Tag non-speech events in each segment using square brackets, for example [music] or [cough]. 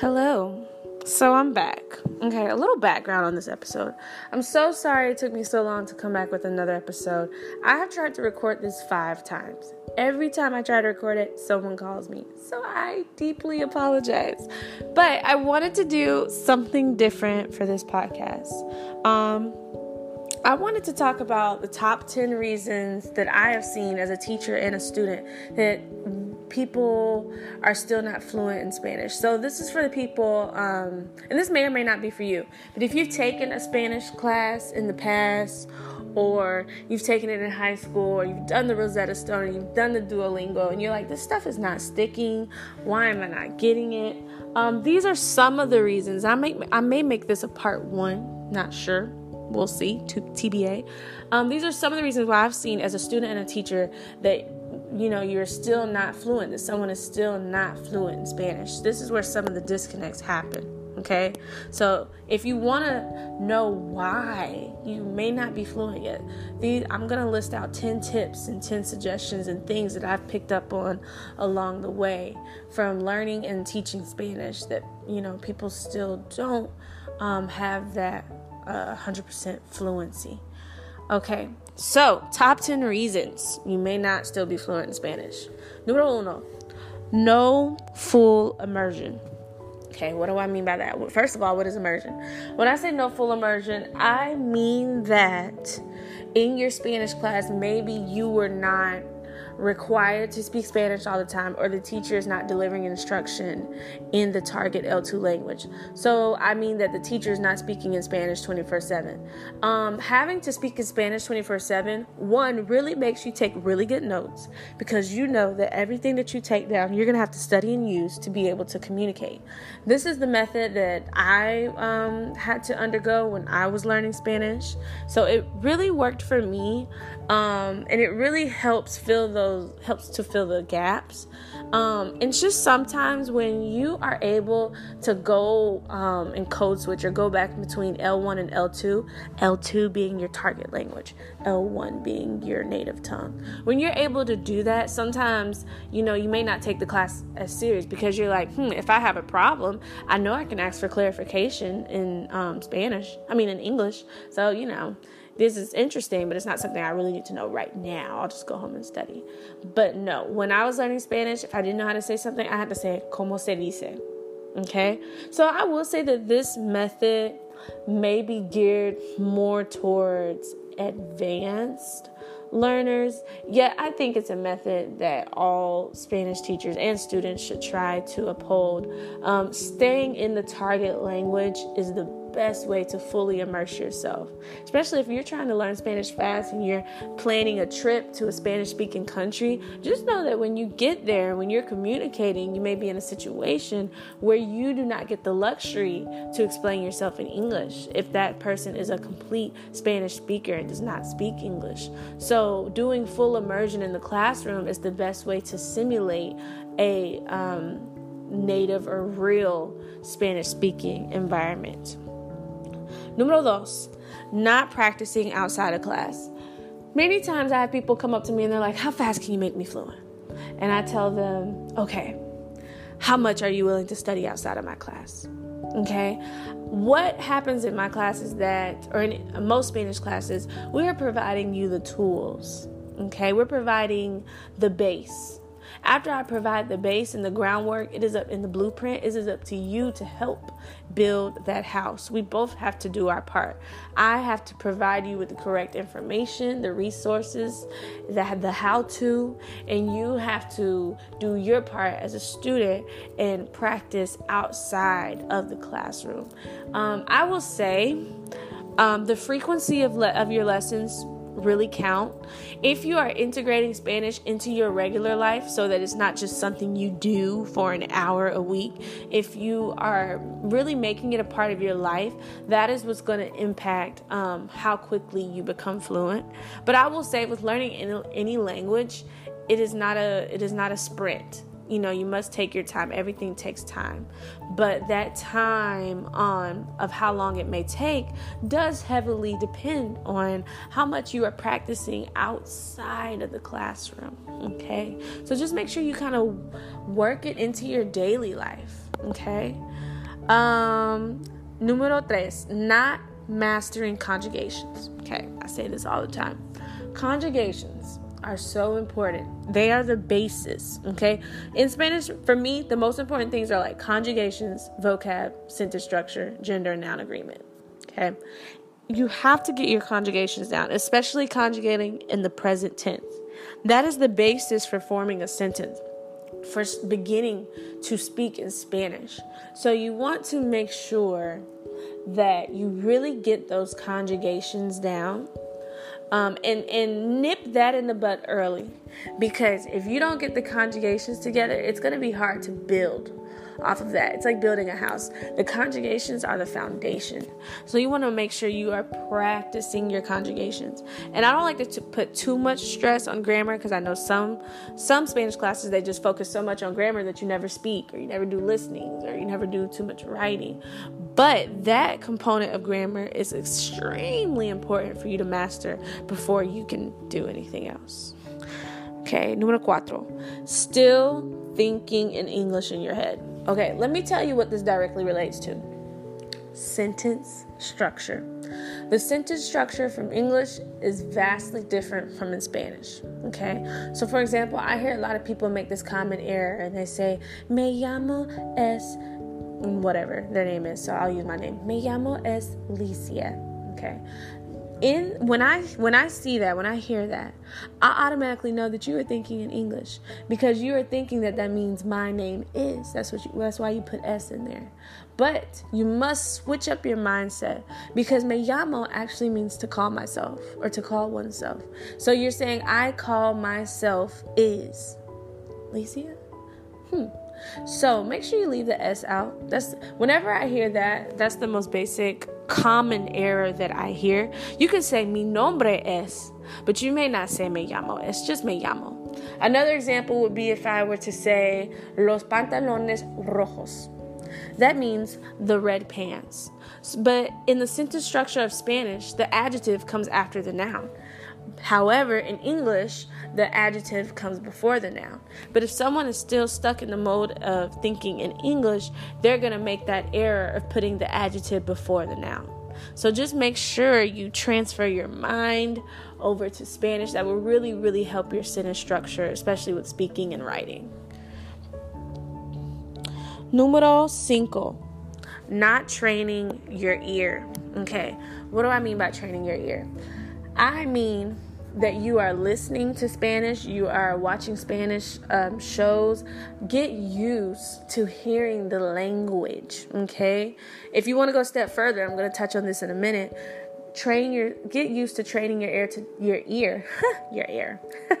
Hello. So I'm back. Okay, a little background on this episode. I'm so sorry it took me so long to come back with another episode. I have tried to record this five times. Every time I try to record it, someone calls me. So I deeply apologize. But I wanted to do something different for this podcast. Um, I wanted to talk about the top 10 reasons that I have seen as a teacher and a student that people are still not fluent in Spanish. So, this is for the people, um, and this may or may not be for you, but if you've taken a Spanish class in the past, or you've taken it in high school, or you've done the Rosetta Stone, you've done the Duolingo, and you're like, this stuff is not sticking, why am I not getting it? Um, these are some of the reasons. I, may I may make this a part one, not sure we'll see to tba um, these are some of the reasons why i've seen as a student and a teacher that you know you're still not fluent. That someone is still not fluent in spanish. This is where some of the disconnects happen okay? So if you want to know why you may not be fluent yet these i'm going to list out 10 tips and 10 suggestions and things that i've picked up on along the way from learning and teaching spanish that you know people still don't um, have that uh, 100% fluency okay so, top 10 reasons you may not still be fluent in Spanish. Número uno, no full immersion. Okay, what do I mean by that? Well, first of all, what is immersion? When I say no full immersion, I mean that in your Spanish class, maybe you were not required to speak Spanish all the time, or the teacher is not delivering instruction in the target L2 language. So, I mean that the teacher is not speaking in Spanish 24 7. Um, having to speak in Spanish 24 7, one, really makes you take really good notes because you know that everything that you take down, you're going to have to study and use to be able to communicate. This is the method that I um, had to undergo when I was learning Spanish. So, it really worked for me, um, and it really helps fill those those helps to fill the gaps. Um, it's just sometimes when you are able to go um, and code switch or go back between L1 and L2, L2 being your target language, L1 being your native tongue. When you're able to do that, sometimes you know you may not take the class as serious because you're like, hmm, if I have a problem, I know I can ask for clarification in um, Spanish. I mean in English. So you know this is interesting, but it's not something I really need to know right now. I'll just go home and study. But no, when I was learning Spanish, if I didn't know how to say something, I had to say, como se dice. Okay? So I will say that this method may be geared more towards advanced learners. Yet I think it's a method that all Spanish teachers and students should try to uphold. Um, staying in the target language is the best way to fully immerse yourself. Especially if you're trying to learn Spanish fast and you're planning a trip to a Spanish speaking country, just know that when you get there, when you're communicating, you may be in a situation where you do not get the luxury to explain yourself in English if that person is a complete Spanish speaker and does not speak English. So, doing full immersion in the classroom is the best way to simulate a um, native or real Spanish speaking environment. Número dos, not practicing outside of class. Many times I have people come up to me and they're like, How fast can you make me fluent? And I tell them, Okay, how much are you willing to study outside of my class? Okay, what happens in my classes that, or in most Spanish classes, we are providing you the tools. Okay, we're providing the base. After I provide the base and the groundwork, it is up in the blueprint, it is up to you to help build that house. We both have to do our part. I have to provide you with the correct information, the resources, the, the how to, and you have to do your part as a student and practice outside of the classroom. Um, I will say um, the frequency of, le- of your lessons really count. If you are integrating Spanish into your regular life so that it's not just something you do for an hour a week, if you are really making it a part of your life, that is what's going to impact um, how quickly you become fluent. But I will say, with learning any, any language, it is not a it is not a sprint you know you must take your time everything takes time but that time on of how long it may take does heavily depend on how much you are practicing outside of the classroom okay so just make sure you kind of work it into your daily life Okay. Um, número tres, not mastering conjugations. Okay, I say this all the time. Conjugations are so important. They are the basis, okay? In Spanish, for me, the most important things are like conjugations, vocab, sentence structure, gender, and noun agreement, okay? You have to get your conjugations down, especially conjugating in the present tense. That is the basis for forming a sentence, for beginning to speak in Spanish. So you want to make sure that you really get those conjugations down um, and and nip that in the bud early. Because if you don't get the conjugations together it's going to be hard to build off of that it's like building a house the conjugations are the foundation so you want to make sure you are practicing your conjugations and i don't like to put too much stress on grammar because i know some some spanish classes they just focus so much on grammar that you never speak or you never do listenings or you never do too much writing but that component of grammar is extremely important for you to master before you can do anything else. Okay, número cuatro. Still thinking in English in your head. Okay, let me tell you what this directly relates to sentence structure. The sentence structure from English is vastly different from in Spanish. Okay, so for example, I hear a lot of people make this common error and they say, Me llamo es whatever their name is. So I'll use my name. Me llamo es Licia. Okay. In when I when I see that, when I hear that, I automatically know that you are thinking in English because you are thinking that that means my name is. That's what you, that's why you put s in there. But you must switch up your mindset because me llamo actually means to call myself or to call oneself. So you're saying I call myself is. Licia? Hmm. So make sure you leave the S out. That's whenever I hear that, that's the most basic common error that I hear. You can say mi nombre es, but you may not say me llamo. It's just me llamo. Another example would be if I were to say los pantalones rojos. That means the red pants. But in the sentence structure of Spanish, the adjective comes after the noun. However, in English, the adjective comes before the noun. But if someone is still stuck in the mode of thinking in English, they're going to make that error of putting the adjective before the noun. So just make sure you transfer your mind over to Spanish. That will really, really help your sentence structure, especially with speaking and writing. Número cinco, not training your ear. Okay, what do I mean by training your ear? I mean that you are listening to Spanish, you are watching Spanish um, shows, get used to hearing the language, okay? If you want to go a step further, I'm going to touch on this in a minute train your get used to training your ear to your ear [laughs] your ear. [laughs]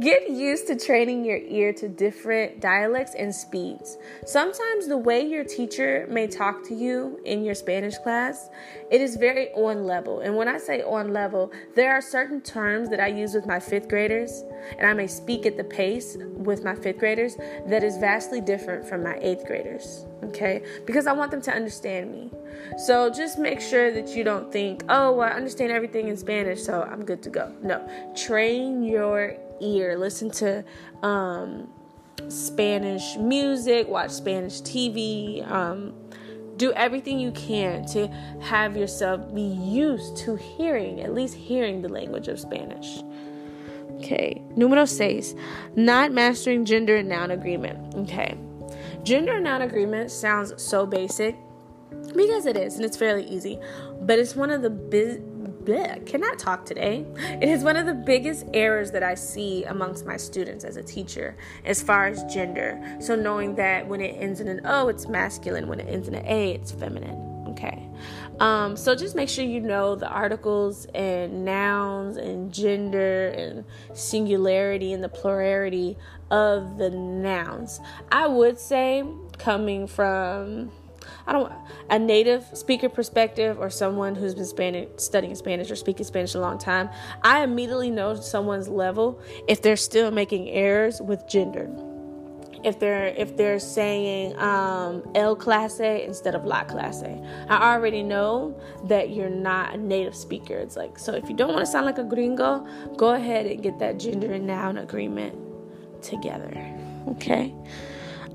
Get used to training your ear to different dialects and speeds. Sometimes the way your teacher may talk to you in your spanish class it is very on level. And when i say on level there are certain terms that i use with my fifth graders and i may speak at the pace with my fifth graders that is vastly different from my eighth graders okay because i want them to understand me so just make sure that you don't think, oh, well, I understand everything in Spanish, so I'm good to go. No, train your ear. Listen to um, Spanish music, watch Spanish TV. Um, do everything you can to have yourself be used to hearing, at least hearing the language of Spanish. Okay, numero seis, not mastering gender and noun agreement. Okay, gender noun agreement sounds so basic, because it is and it's fairly easy but it's one of the big cannot talk today. It is one of the biggest errors that I see amongst my students as a teacher as far as gender. So, knowing that when it ends in an O, it's masculine, when it ends in an A, it's feminine. Okay. Um, so, just make sure you know the articles and nouns and gender and singularity and the plurality of the nouns. I would say, coming from I don't a native speaker perspective or someone who's been Spanish, studying Spanish or speaking Spanish a long time, I immediately know someone's level if they're still making errors with gender. If they're if they're saying um, el clase instead of la clase, I already know that you're not a native speaker. It's like so if you don't want to sound like a gringo, go ahead and get that gender and noun agreement together. Okay.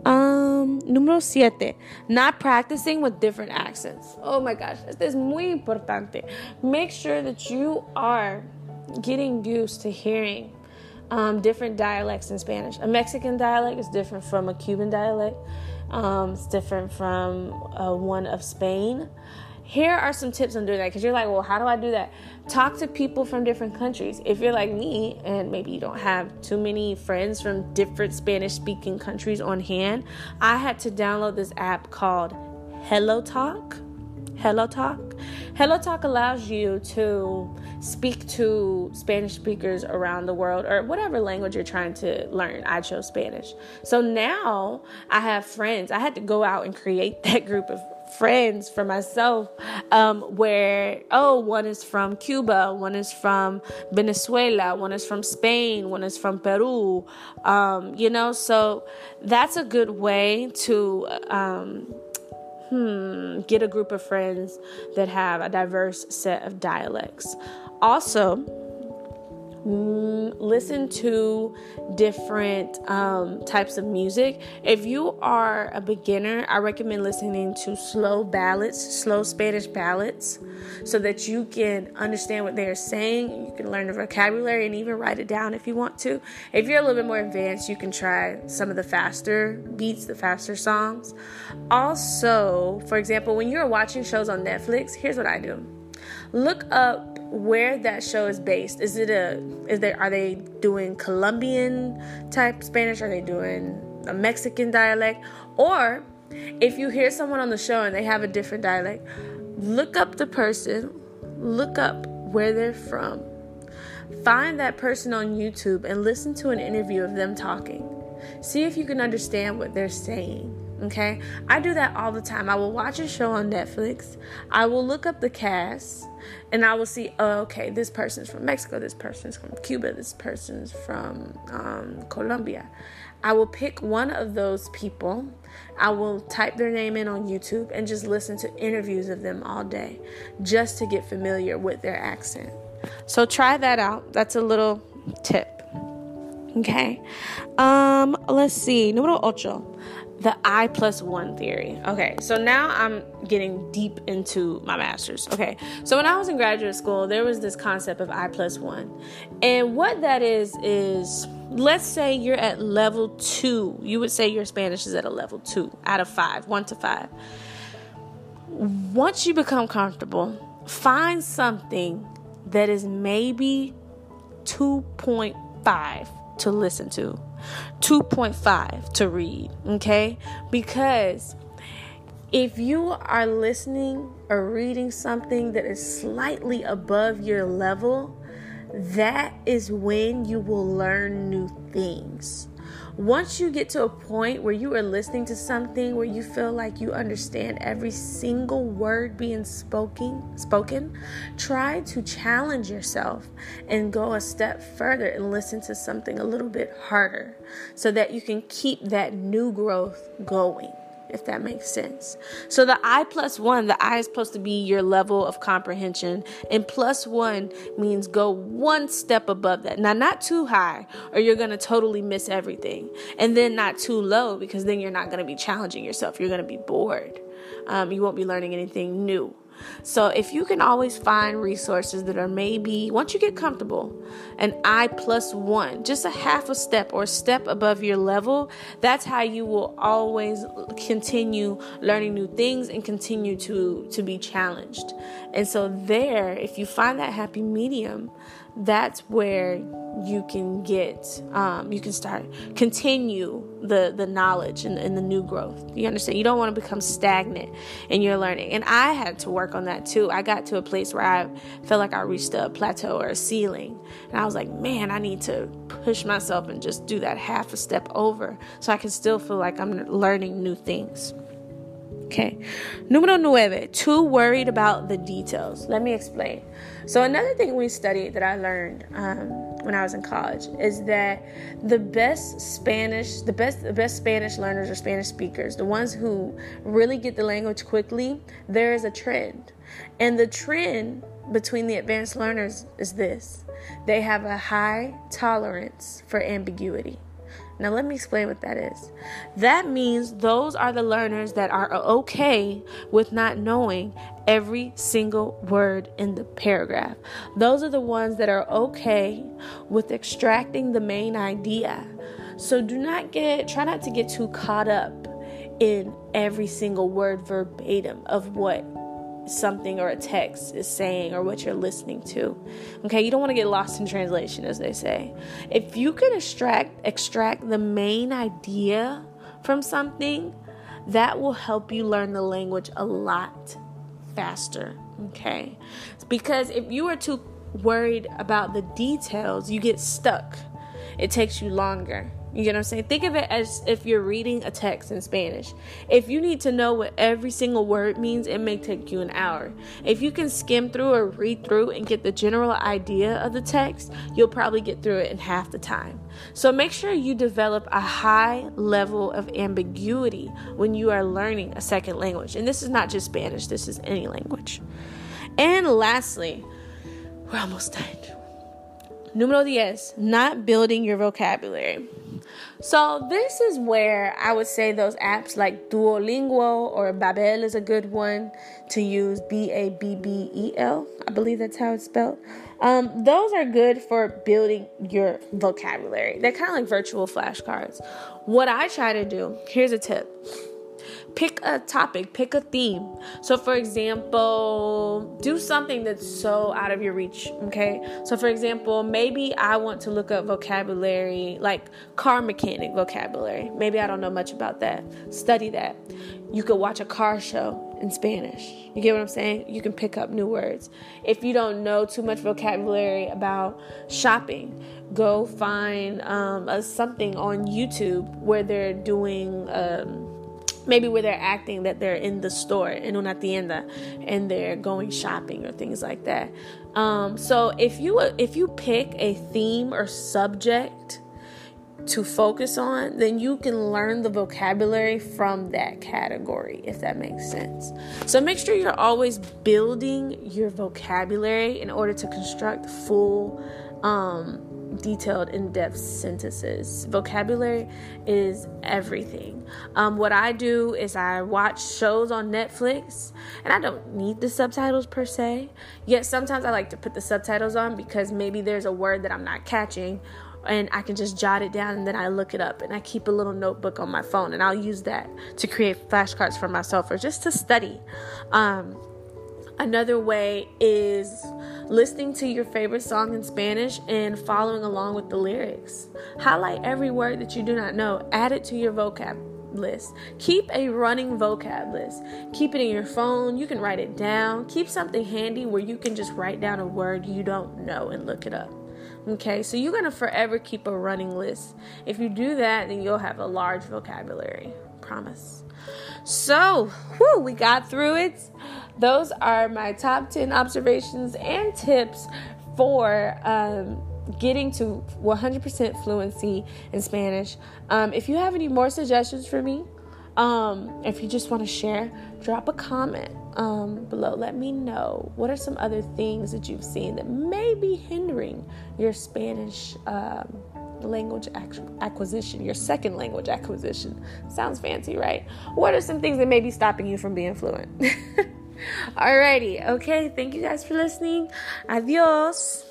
Um, número siete, not practicing with different accents. Oh my gosh, this is muy importante. Make sure that you are getting used to hearing um, different dialects in Spanish. A Mexican dialect is different from a Cuban dialect. Um, it's different from uh, one of Spain here are some tips on doing that because you're like, well, how do I do that? Talk to people from different countries. If you're like me and maybe you don't have too many friends from different Spanish speaking countries on hand, I had to download this app called Hello Talk. Hello Talk. Hello Talk allows you to speak to Spanish speakers around the world or whatever language you're trying to learn. I chose Spanish. So now I have friends. I had to go out and create [laughs] that group of friends for myself um, where oh one is from cuba one is from venezuela one is from spain one is from peru um, you know so that's a good way to um, hmm, get a group of friends that have a diverse set of dialects. Also listen to different um, types of music. If you are a beginner, I recommend listening to slow ballads, slow Spanish ballads, so that you can understand what they are saying. You can learn the vocabulary and even write it down if you want to. If you're a little bit more advanced, you can try some of the faster beats, the faster songs. Also, for example, when you're watching shows on Netflix, here's what I do look up where that show is based. Is it a is there are they doing Colombian type Spanish? Are they doing a Mexican dialect? Or if you hear someone on the show and they have a different dialect, look up the person, look up where they're from. Find that person on YouTube and listen to an interview of them talking. See if you can understand what they're saying. Okay? I do that all the time. I will watch a show on Netflix. I will look up the cast and I will see, oh, okay, this person's from Mexico, this person's from Cuba, this person's from um, Colombia. I will pick one of those people. I will type their name in on YouTube and just listen to interviews of them all day just to get familiar with their accent. So try that out. That's a little tip. Okay. Um, let's see. Número ocho the I plus one theory. Okay, so now I'm getting deep into my master's. Okay, so when I was in graduate school, there was this concept of I plus one. And what that is, is let's say you're at level two. You would say your Spanish is at a level two out of five, one to five. Once you become comfortable, find something that is maybe 2.5 to listen to 2.5 to read, okay? Because if you are listening or reading something that is slightly above your level, that is when you will learn new things. Once you get to a point where you are listening to something where you feel like you understand every single word being spoken, spoken, try to challenge yourself and go a step further and listen to something a little bit harder so that you can keep that new growth going if that makes sense. So the I plus one, the I is supposed to be your level of comprehension, and plus one means go one step above that. Now, not too high, or you're gonna totally miss everything, and then not too low because then you're not gonna be challenging yourself. You're gonna be bored. Um, you won't be learning anything new. So if you can always find resources that are maybe once you get comfortable, an I plus one, just a half a step or a step above your level, that's how you will always continue learning new things and continue to to be challenged. And so there, if you find that happy medium, that's where you can get um, you can start continue the the knowledge and, and the new growth. You understand? You don't want to become stagnant in your learning. And i had to work on that too. I got to a place where i felt like i reached a plateau or a ceiling. And i was like man i need to push myself and just do that half a step over so i can still feel like i'm learning new things Okay. Número nueve, too worried about the details. Let me explain. So, another thing we studied that I learned um, when I was in college is that the best Spanish, the best, the best Spanish learners or Spanish speakers, the ones who really get the language quickly, there is a trend. And the trend between the advanced learners is this they have a high tolerance for ambiguity. Now, let me explain what that is. That means those are the learners that are okay with not knowing every single word in the paragraph. Those are the ones that are okay with extracting the main idea. So, do not get, try not to get too caught up in every single word verbatim of what something or a text is saying or what you're listening to. Okay, you don't want to get lost in translation, as they say. If you can extract extract the main idea from something, that will help you learn the language a lot faster. Okay, because if you are too worried about the details, you get stuck. It takes you longer. You get what I'm saying? Think of it as if you're reading a text in Spanish. If you need to know what every single word means, it may take you an hour. If you can skim through or read through and get the general idea of the text, you'll probably get through it in half the time. So make sure you develop a high level of ambiguity when you are learning a second language. And this is not just Spanish, this is any language. And lastly, we're almost done. Numero 10, not building your vocabulary. So, this is where I would say those apps like Duolingo or Babbel is a good one to use B A B B E L. I believe that's how it's spelled. Um, those are good for building your vocabulary. They're kind of like virtual flashcards. What I try to do, here's a tip pick a topic, pick a theme. So, for example, do something that's so out of your reach, okay? So, for example, maybe I want to look up vocabulary like car mechanic vocabulary. Maybe I don't know much about that. Study that. You could watch a car show in Spanish. You get what I'm saying? You can pick up new words. If you don't know too much vocabulary about shopping, go find um, a, something on YouTube where they're doing. Um, maybe where they're acting that they're in the store in una tienda and they're going shopping or things like that. Um, so if you if you pick a theme or subject to focus on then you can learn the vocabulary from that category if that makes sense. So make sure you're always building your vocabulary in order to construct full um, detailed, in depth sentences. Vocabulary is everything. Um, what I do is I watch shows on Netflix, and I don't need the subtitles per se. Yet sometimes I like to put the subtitles on because maybe there's a word that I'm not catching. And I can just jot it down and then I look it up. And I keep a little notebook on my phone and I'll use that to create flashcards for myself or just to study. Um, Another way is listening to your favorite song in Spanish and following along with the lyrics. Highlight every word that you do not know, add it to your vocab list. Keep a running vocab list. Keep it in your phone. You can write it down. Keep something handy where you can just write down a word you don't know and look it up. Okay, so you're gonna forever keep a running list. If you do that, then you'll have a large vocabulary. Promise. So, whew, we got through it. Those are my top 10 observations and tips for um, getting to 100% fluency in Spanish. Um, if you have any more suggestions for me, um, if you just want to share, drop a comment um, below. Let me know what are some other things that you've seen that may be hindering your Spanish um, language acquisition, your second language acquisition. Sounds fancy, right? What are some things that may be stopping you from being fluent? [laughs] Alrighty, okay. Thank you guys for listening. Adios.